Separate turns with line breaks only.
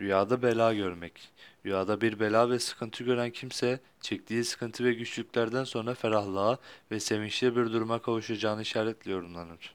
Rüyada bela görmek. Rüyada bir bela ve sıkıntı gören kimse, çektiği sıkıntı ve güçlüklerden sonra ferahlığa ve sevinçli bir duruma kavuşacağını işaretli yorumlanır.